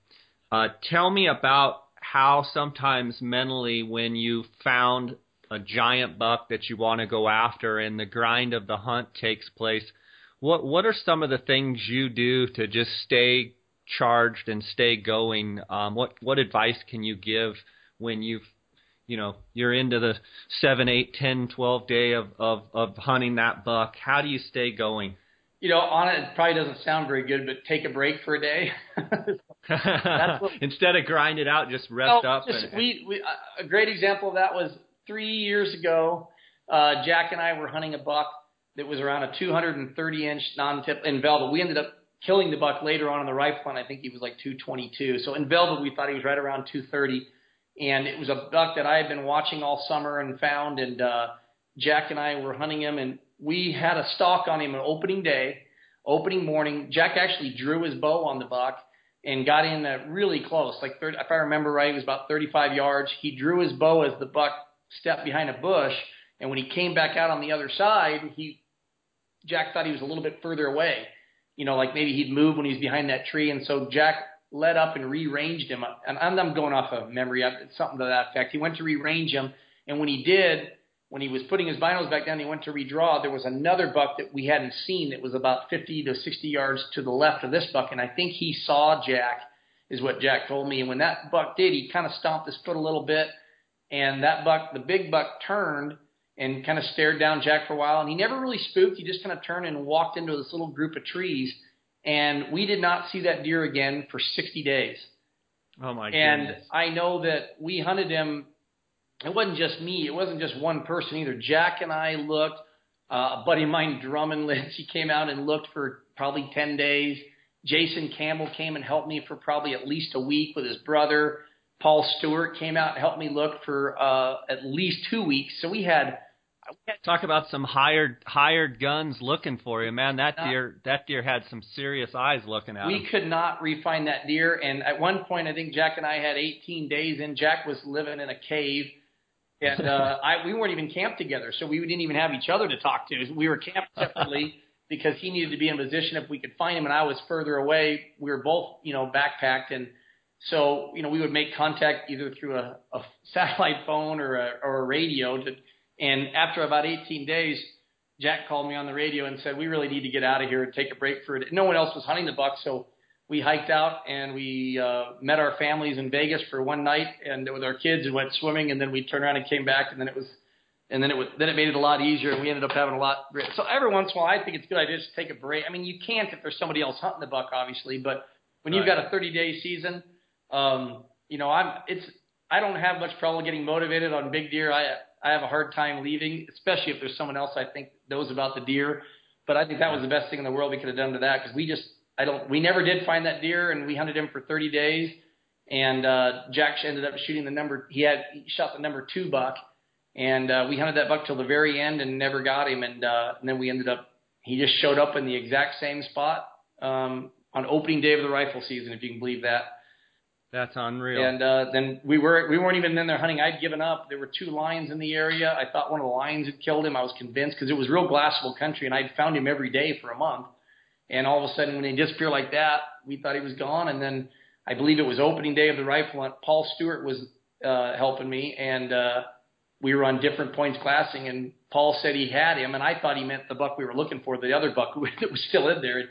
uh, tell me about how sometimes mentally when you found a giant buck that you want to go after and the grind of the hunt takes place, what what are some of the things you do to just stay charged and stay going? Um, what what advice can you give when you've you know you're into the seven, eight, ten, twelve day of, of of hunting that buck. How do you stay going? You know, on it, it probably doesn't sound very good, but take a break for a day. what, Instead of grind it out, just rest up. Just, and, we, we a great example of that was three years ago. Uh, Jack and I were hunting a buck that was around a 230 inch non-typ in velvet. We ended up killing the buck later on in the rifle hunt. I think he was like 222. So in velvet, we thought he was right around 230 and it was a buck that I had been watching all summer and found. And uh, Jack and I were hunting him, and we had a stalk on him on opening day, opening morning. Jack actually drew his bow on the buck and got in uh, really close, like 30, if I remember right, it was about 35 yards. He drew his bow as the buck stepped behind a bush, and when he came back out on the other side, he Jack thought he was a little bit further away. You know, like maybe he'd move when he was behind that tree, and so Jack led up and rearranged him. And I'm going off of memory. It's something to that effect. He went to rearrange him, and when he did, when he was putting his binos back down, he went to redraw. There was another buck that we hadn't seen that was about 50 to 60 yards to the left of this buck, and I think he saw Jack, is what Jack told me. And when that buck did, he kind of stomped his foot a little bit, and that buck, the big buck, turned and kind of stared down Jack for a while, and he never really spooked. He just kind of turned and walked into this little group of trees and we did not see that deer again for 60 days. Oh my and goodness. I know that we hunted him it wasn't just me. It wasn't just one person either. Jack and I looked. Uh, a buddy of mine, Drummond Lynch, he came out and looked for probably 10 days. Jason Campbell came and helped me for probably at least a week with his brother. Paul Stewart came out and helped me look for uh, at least two weeks. So we had Talk about some hired hired guns looking for you, man. That deer that deer had some serious eyes looking at we him. could not refine that deer, and at one point, I think Jack and I had 18 days in. Jack was living in a cave, and uh, I we weren't even camped together, so we didn't even have each other to talk to. We were camped separately because he needed to be in position if we could find him, and I was further away. We were both, you know, backpacked, and so you know we would make contact either through a, a satellite phone or a, or a radio to and after about 18 days, Jack called me on the radio and said, "We really need to get out of here and take a break for it." No one else was hunting the buck, so we hiked out and we uh, met our families in Vegas for one night and with our kids and went swimming, and then we turned around and came back, and then it was, and then it was, then it made it a lot easier, and we ended up having a lot. So every once in a while, I think it's a good idea to just take a break. I mean, you can't if there's somebody else hunting the buck, obviously, but when you've got a 30 day season, um, you know, I'm it's I don't have much trouble getting motivated on big deer. I I have a hard time leaving, especially if there's someone else I think knows about the deer. But I think that was the best thing in the world we could have done to that because we just I don't we never did find that deer and we hunted him for 30 days. And uh, Jack ended up shooting the number he had he shot the number two buck and uh, we hunted that buck till the very end and never got him. And uh, and then we ended up he just showed up in the exact same spot um, on opening day of the rifle season if you can believe that that's unreal. And uh, then we were we weren't even in there hunting. I'd given up. There were two lions in the area. I thought one of the lions had killed him. I was convinced because it was real glassable country, and I'd found him every day for a month. And all of a sudden, when he disappeared like that, we thought he was gone. And then I believe it was opening day of the rifle hunt. Paul Stewart was uh, helping me, and uh, we were on different points glassing. And Paul said he had him, and I thought he meant the buck we were looking for, the other buck that was still in there. And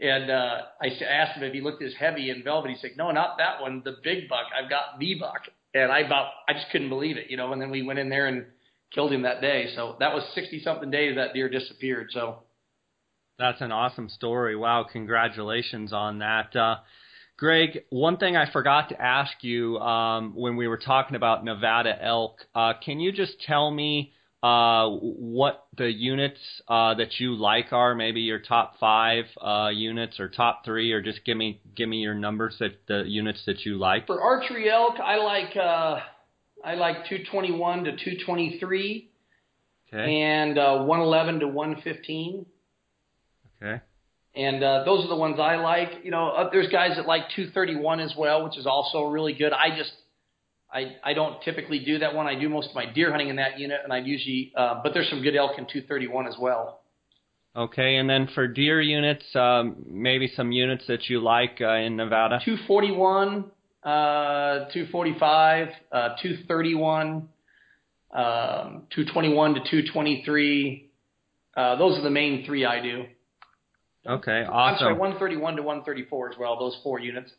and uh, I asked him if he looked as heavy in velvet. He said, "No, not that one. The big buck. I've got the buck." And I about I just couldn't believe it, you know. And then we went in there and killed him that day. So that was sixty something days that deer disappeared. So that's an awesome story. Wow, congratulations on that. Uh, Greg, one thing I forgot to ask you um, when we were talking about Nevada elk, uh, can you just tell me uh, what the units uh, that you like are, maybe your top five uh, units or top three, or just give me give me your numbers that the units that you like. For archery elk, I like uh, I like 221 to 223, okay. and uh, 111 to 115. Okay. And uh, those are the ones I like. You know, uh, there's guys that like 231 as well, which is also really good. I just I, I don't typically do that one. I do most of my deer hunting in that unit, and I usually, uh, but there's some good elk in 231 as well. Okay, and then for deer units, um, maybe some units that you like uh, in Nevada. 241, uh, 245, uh, 231, um, 221 to 223. Uh, those are the main three I do. Okay, awesome. I'm sorry, 131 to 134 as well. Those four units.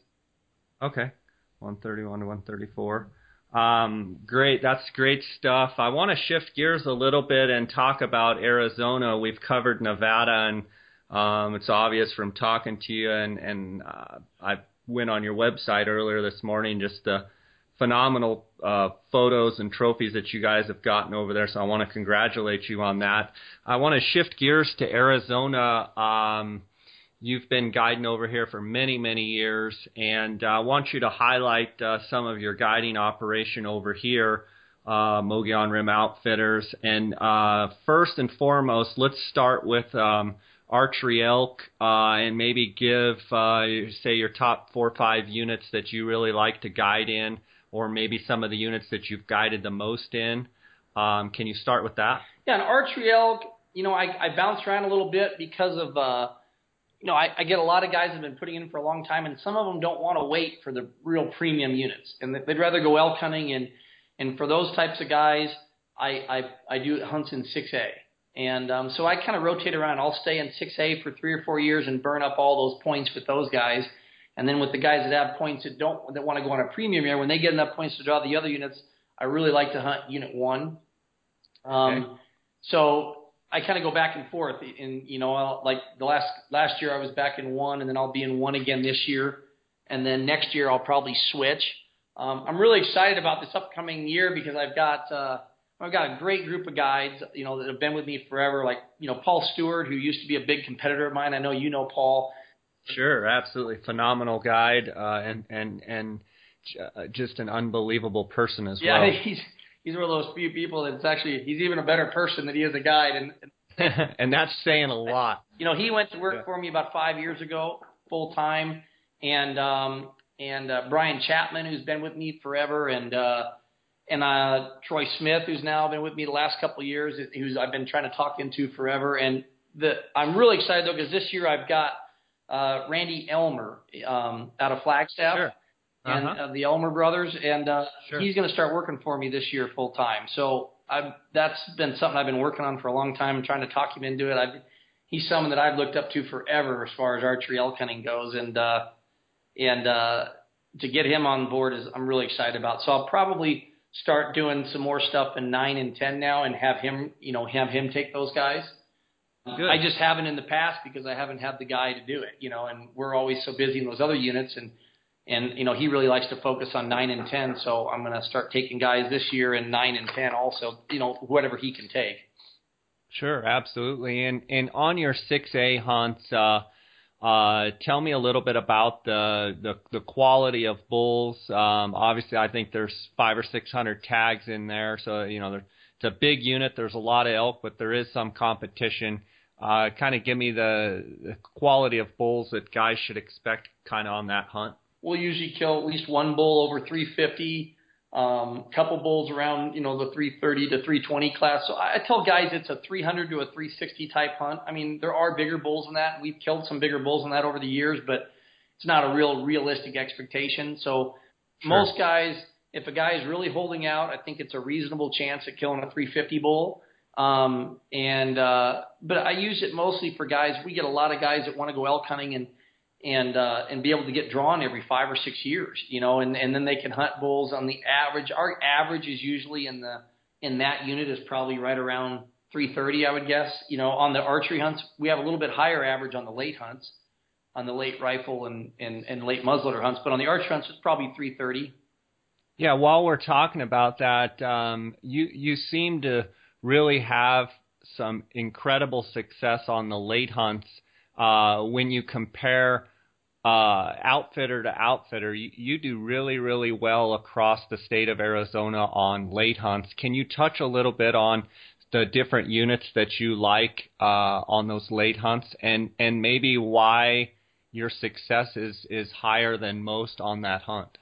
Okay, 131 to 134. Um, great, that's great stuff. I want to shift gears a little bit and talk about Arizona. We've covered Nevada, and um, it's obvious from talking to you, and, and uh, I went on your website earlier this morning, just the phenomenal uh, photos and trophies that you guys have gotten over there. So I want to congratulate you on that. I want to shift gears to Arizona. Um, You've been guiding over here for many, many years, and I want you to highlight uh, some of your guiding operation over here, uh, Mogollon Rim Outfitters. And uh, first and foremost, let's start with um, archery elk, uh, and maybe give, uh, say, your top four or five units that you really like to guide in, or maybe some of the units that you've guided the most in. Um, can you start with that? Yeah, an archery elk. You know, I, I around a little bit because of uh, you know, I, I get a lot of guys have been putting in for a long time, and some of them don't want to wait for the real premium units, and they'd rather go elk hunting. And and for those types of guys, I I, I do hunts in 6A, and um, so I kind of rotate around. I'll stay in 6A for three or four years and burn up all those points with those guys. And then with the guys that have points that don't that want to go on a premium year, when they get enough points to draw the other units, I really like to hunt unit one. Um, okay. So I kind of go back and forth. And you know, like the last last year I was back in one, and then I'll be in one again this year, and then next year I'll probably switch. um, I'm really excited about this upcoming year because I've got uh, I've got a great group of guides, you know, that have been with me forever. Like you know, Paul Stewart, who used to be a big competitor of mine. I know you know Paul. Sure, absolutely phenomenal guide, uh, and and and uh, just an unbelievable person as yeah, well. Yeah, he's he's one of those few people that's actually he's even a better person than he is a guide, and and that's saying a lot. You know, he went to work yeah. for me about five years ago, full time, and um, and uh, Brian Chapman, who's been with me forever, and uh, and uh, Troy Smith, who's now been with me the last couple of years, who's I've been trying to talk into forever. And the I'm really excited though because this year I've got uh, Randy Ulmer um, out of Flagstaff. Sure. Uh-huh. And uh, the Ulmer brothers, and uh, sure. he's going to start working for me this year full time. So I've that's been something I've been working on for a long time, trying to talk him into it. I've he's someone that I've looked up to forever as far as archery elk hunting goes, and uh, and uh, to get him on board is I'm really excited about. So I'll probably start doing some more stuff in nine and ten now, and have him, you know, have him take those guys. Good. I just haven't in the past because I haven't had the guy to do it, you know, and we're always so busy in those other units, and and you know he really likes to focus on nine and ten. So I'm going to start taking guys this year in nine and ten also, you know, whatever he can take. Sure, absolutely. And and on your six A hunts. uh uh, tell me a little bit about the the, the quality of bulls. Um, obviously, I think there's five or six hundred tags in there, so you know it's a big unit. There's a lot of elk, but there is some competition. Uh, kind of give me the, the quality of bulls that guys should expect, kind of on that hunt. We'll usually kill at least one bull over 350 um, couple bulls around you know the 330 to 320 class. So I, I tell guys it's a 300 to a 360 type hunt. I mean there are bigger bulls than that. We've killed some bigger bulls than that over the years, but it's not a real realistic expectation. So sure. most guys, if a guy is really holding out, I think it's a reasonable chance at killing a 350 bull. Um, and uh, but I use it mostly for guys. We get a lot of guys that want to go elk hunting and and uh, and be able to get drawn every five or six years, you know, and and then they can hunt bulls on the average. Our average is usually in the in that unit is probably right around 330, I would guess. You know, on the archery hunts, we have a little bit higher average on the late hunts, on the late rifle and and, and late muzzleloader hunts, but on the archery hunts, it's probably 330. Yeah, while we're talking about that, um, you you seem to really have some incredible success on the late hunts uh, when you compare uh, outfitter to outfitter, you, you do really, really well across the state of Arizona on late hunts. Can you touch a little bit on the different units that you like uh, on those late hunts, and and maybe why your success is is higher than most on that hunt?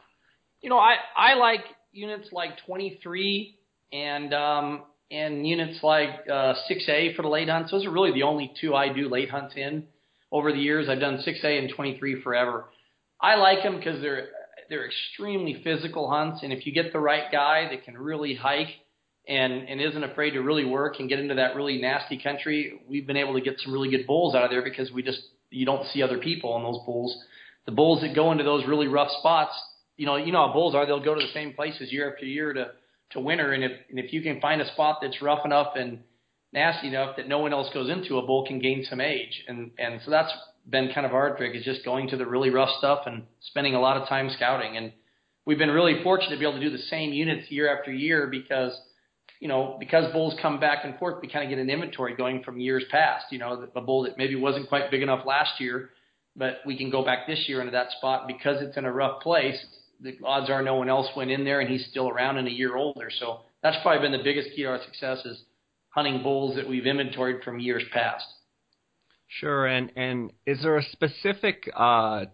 You know, I I like units like 23 and um, and units like uh, 6A for the late hunts. Those are really the only two I do late hunts in over the years. I've done 6A and 23 forever. I like them because they're they're extremely physical hunts, and if you get the right guy that can really hike and and isn't afraid to really work and get into that really nasty country, we've been able to get some really good bulls out of there because we just you don't see other people on those bulls. The bulls that go into those really rough spots, you know, you know how bulls are. They'll go to the same places year after year to to winter, and if and if you can find a spot that's rough enough and nasty enough that no one else goes into, a bull can gain some age. And and so that's been kind of our trick is just going to the really rough stuff and spending a lot of time scouting. And we've been really fortunate to be able to do the same units year after year because you know, because bulls come back and forth, we kind of get an inventory going from years past. You know, a bull that maybe wasn't quite big enough last year, but we can go back this year into that spot because it's in a rough place. The odds are no one else went in there, and he's still around and a year older. So that's probably been the biggest key to our success is hunting bulls that we've inventoried from years past. Sure, and and is there a specific uh,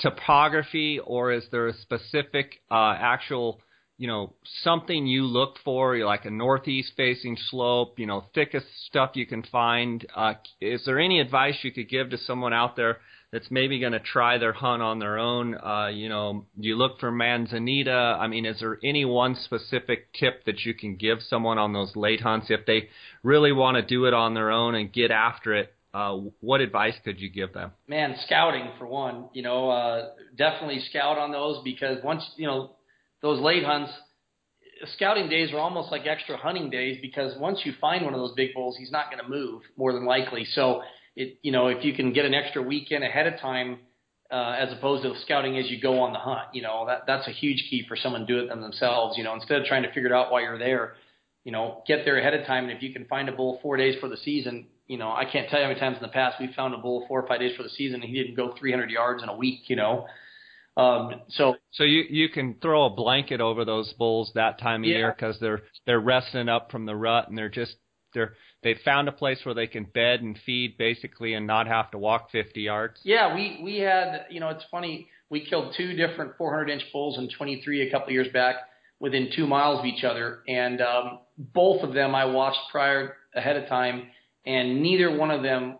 topography, or is there a specific uh, actual, you know, something you look for, like a northeast facing slope, you know, thickest stuff you can find? Uh, is there any advice you could give to someone out there that's maybe going to try their hunt on their own. Uh, you know, you look for manzanita. I mean, is there any one specific tip that you can give someone on those late hunts if they really want to do it on their own and get after it? Uh, what advice could you give them? Man, scouting for one. You know, uh, definitely scout on those because once you know those late hunts, scouting days are almost like extra hunting days because once you find one of those big bulls, he's not going to move more than likely. So it, you know, if you can get an extra weekend ahead of time, uh, as opposed to scouting as you go on the hunt. You know, that that's a huge key for someone to do it them themselves. You know, instead of trying to figure it out while you're there, you know, get there ahead of time. And if you can find a bull four days for the season, you know, I can't tell you how many times in the past we found a bull four or five days for the season and he didn't go 300 yards in a week. You know. Um, so, so you you can throw a blanket over those bulls that time of yeah. year because they're they're resting up from the rut and they're just they're they found a place where they can bed and feed basically and not have to walk 50 yards. Yeah, we we had you know it's funny we killed two different 400 inch bulls in 23 a couple of years back within two miles of each other, and um, both of them I watched prior ahead of time, and neither one of them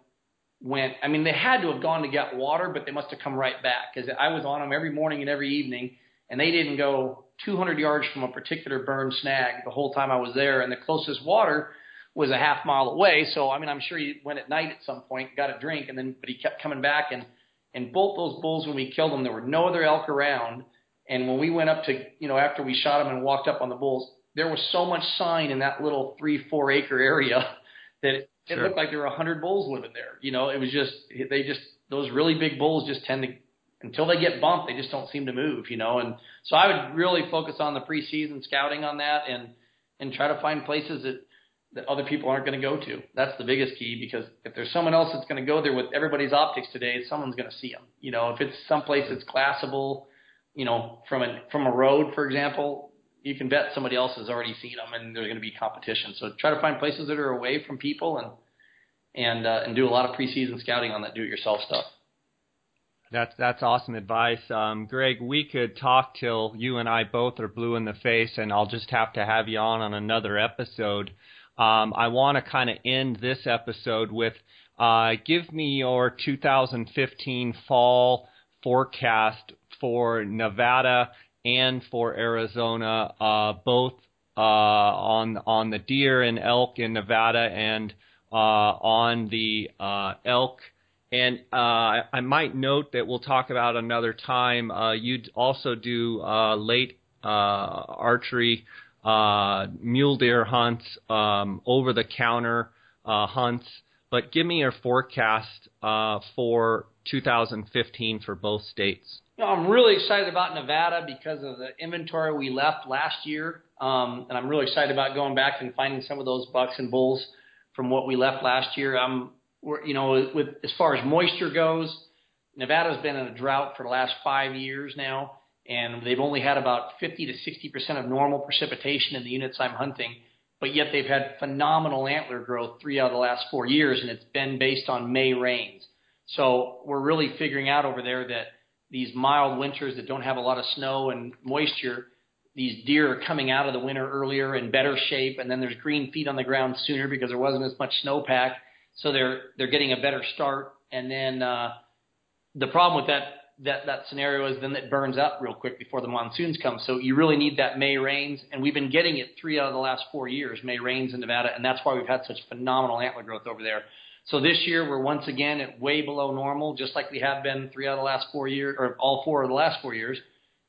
went. I mean, they had to have gone to get water, but they must have come right back because I was on them every morning and every evening, and they didn't go 200 yards from a particular burn snag the whole time I was there, and the closest water was a half mile away. So I mean, I'm sure he went at night at some point, got a drink, and then but he kept coming back. And and both those bulls, when we killed them, there were no other elk around. And when we went up to you know after we shot them and walked up on the bulls, there was so much sign in that little three four acre area that it, sure. it looked like there were a hundred bulls living there. You know, it was just they just those really big bulls just tend to until they get bumped, they just don't seem to move, you know. And so I would really focus on the preseason scouting on that and and try to find places that that other people aren't going to go to. That's the biggest key because if there's someone else that's going to go there with everybody's optics today, someone's going to see them. You know, if it's someplace that's glassable, you know, from a from a road, for example, you can bet somebody else has already seen them, and there's going to be competition. So try to find places that are away from people and and uh, and do a lot of preseason scouting on that do-it-yourself stuff. That's that's awesome advice, um, Greg. We could talk till you and I both are blue in the face, and I'll just have to have you on on another episode. Um, I want to kind of end this episode with uh, give me your 2015 fall forecast for Nevada and for Arizona, uh, both uh, on on the deer and elk in Nevada and uh, on the uh, elk. And uh, I might note that we'll talk about another time. Uh, you also do late archery uh, mule deer hunts, um, over the counter uh, hunts. But give me your forecast uh, for 2015 for both states. You know, I'm really excited about Nevada because of the inventory we left last year, um, and I'm really excited about going back and finding some of those bucks and bulls from what we left last year. I'm, we're, you know, with as far as moisture goes, Nevada's been in a drought for the last five years now, and they've only had about 50 to 60 percent of normal precipitation in the units I'm hunting, but yet they've had phenomenal antler growth three out of the last four years, and it's been based on May rains. So we're really figuring out over there that these mild winters that don't have a lot of snow and moisture, these deer are coming out of the winter earlier in better shape, and then there's green feed on the ground sooner because there wasn't as much snowpack, so they're they're getting a better start. And then uh, the problem with that that that scenario is then it burns up real quick before the monsoons come. So you really need that May rains, and we've been getting it three out of the last four years, May rains in Nevada, and that's why we've had such phenomenal antler growth over there. So this year we're once again at way below normal, just like we have been three out of the last four years, or all four of the last four years.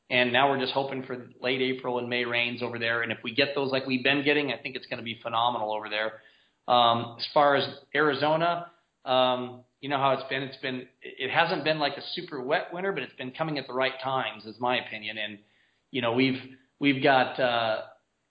And now we're just hoping for late April and May rains over there. And if we get those like we've been getting, I think it's going to be phenomenal over there. Um, as far as Arizona, um, you know how it's been. It's been it hasn't been like a super wet winter, but it's been coming at the right times, is my opinion. And you know we've we've got uh,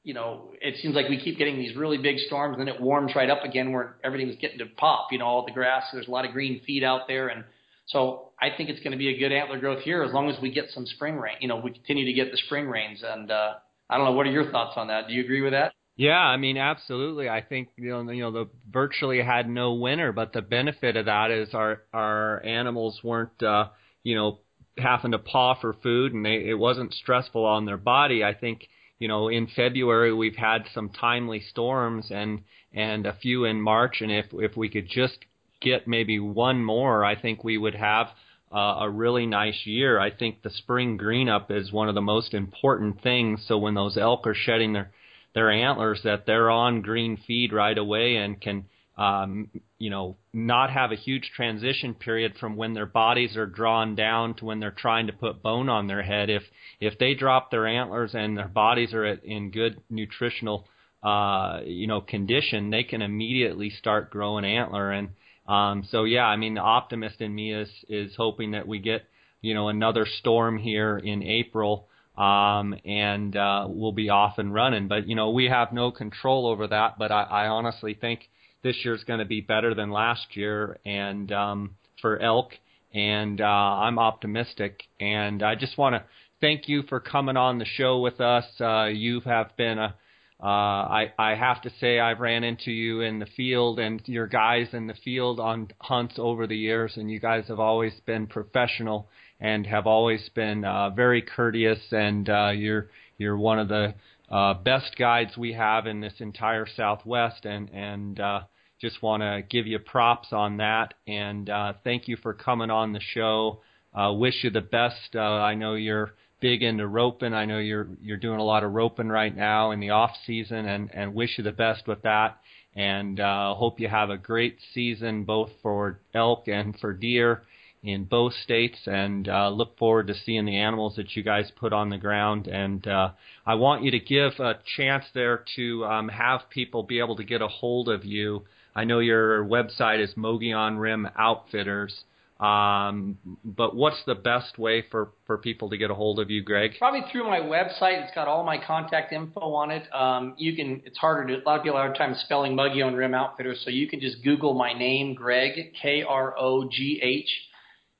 you know it seems like we keep getting these really big storms, and then it warms right up again where everything's getting to pop. You know all the grass. There's a lot of green feed out there, and so I think it's going to be a good antler growth here as long as we get some spring rain. You know we continue to get the spring rains, and uh, I don't know what are your thoughts on that. Do you agree with that? Yeah, I mean, absolutely. I think you know, you know, the virtually had no winter, but the benefit of that is our our animals weren't, uh, you know, having to paw for food, and they, it wasn't stressful on their body. I think, you know, in February we've had some timely storms and and a few in March, and if if we could just get maybe one more, I think we would have uh, a really nice year. I think the spring green up is one of the most important things. So when those elk are shedding their their antlers that they're on green feed right away and can um, you know not have a huge transition period from when their bodies are drawn down to when they're trying to put bone on their head if if they drop their antlers and their bodies are at, in good nutritional uh, you know condition they can immediately start growing antler and um, so yeah I mean the optimist in me is is hoping that we get you know, another storm here in April. Um, and uh, we'll be off and running. But you know, we have no control over that. But I, I honestly think this year's going to be better than last year, and um, for elk, and uh, I'm optimistic. And I just want to thank you for coming on the show with us. Uh, you have been a uh, I, I have to say I've ran into you in the field and your guys in the field on hunts over the years, and you guys have always been professional and have always been uh, very courteous, and uh, you're you're one of the uh, best guides we have in this entire Southwest, and and uh, just want to give you props on that, and uh, thank you for coming on the show. Uh, wish you the best. Uh, I know you're big into roping. I know you're you're doing a lot of roping right now in the off season, and and wish you the best with that. And uh, hope you have a great season both for elk and for deer in both states. And uh, look forward to seeing the animals that you guys put on the ground. And uh, I want you to give a chance there to um, have people be able to get a hold of you. I know your website is Mogollon Rim Outfitters. Um, but what's the best way for, for people to get a hold of you, Greg? Probably through my website. It's got all my contact info on it. Um, you can. It's harder to. A lot of people have time spelling Mogollon Rim Outfitters, so you can just Google my name, Greg K R O G H,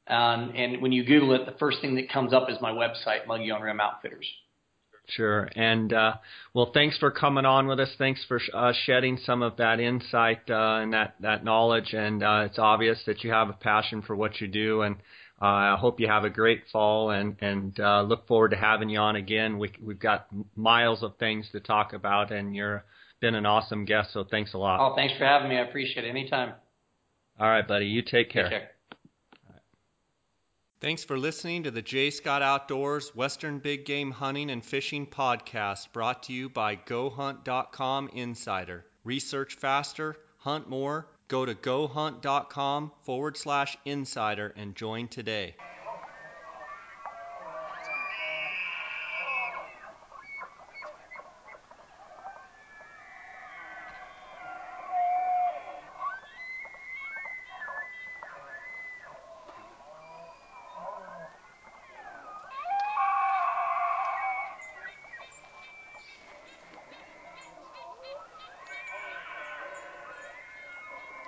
um, and when you Google it, the first thing that comes up is my website, Mogollon Rim Outfitters. Sure. And uh, well, thanks for coming on with us. Thanks for uh, shedding some of that insight uh, and that that knowledge. And uh, it's obvious that you have a passion for what you do. And uh, I hope you have a great fall. And and uh, look forward to having you on again. We we've got miles of things to talk about, and you've been an awesome guest. So thanks a lot. Oh, thanks for having me. I appreciate it. Anytime. All right, buddy. You take care. Take care. Thanks for listening to the J. Scott Outdoors Western Big Game Hunting and Fishing Podcast brought to you by GoHunt.com Insider. Research faster, hunt more. Go to GoHunt.com forward slash insider and join today.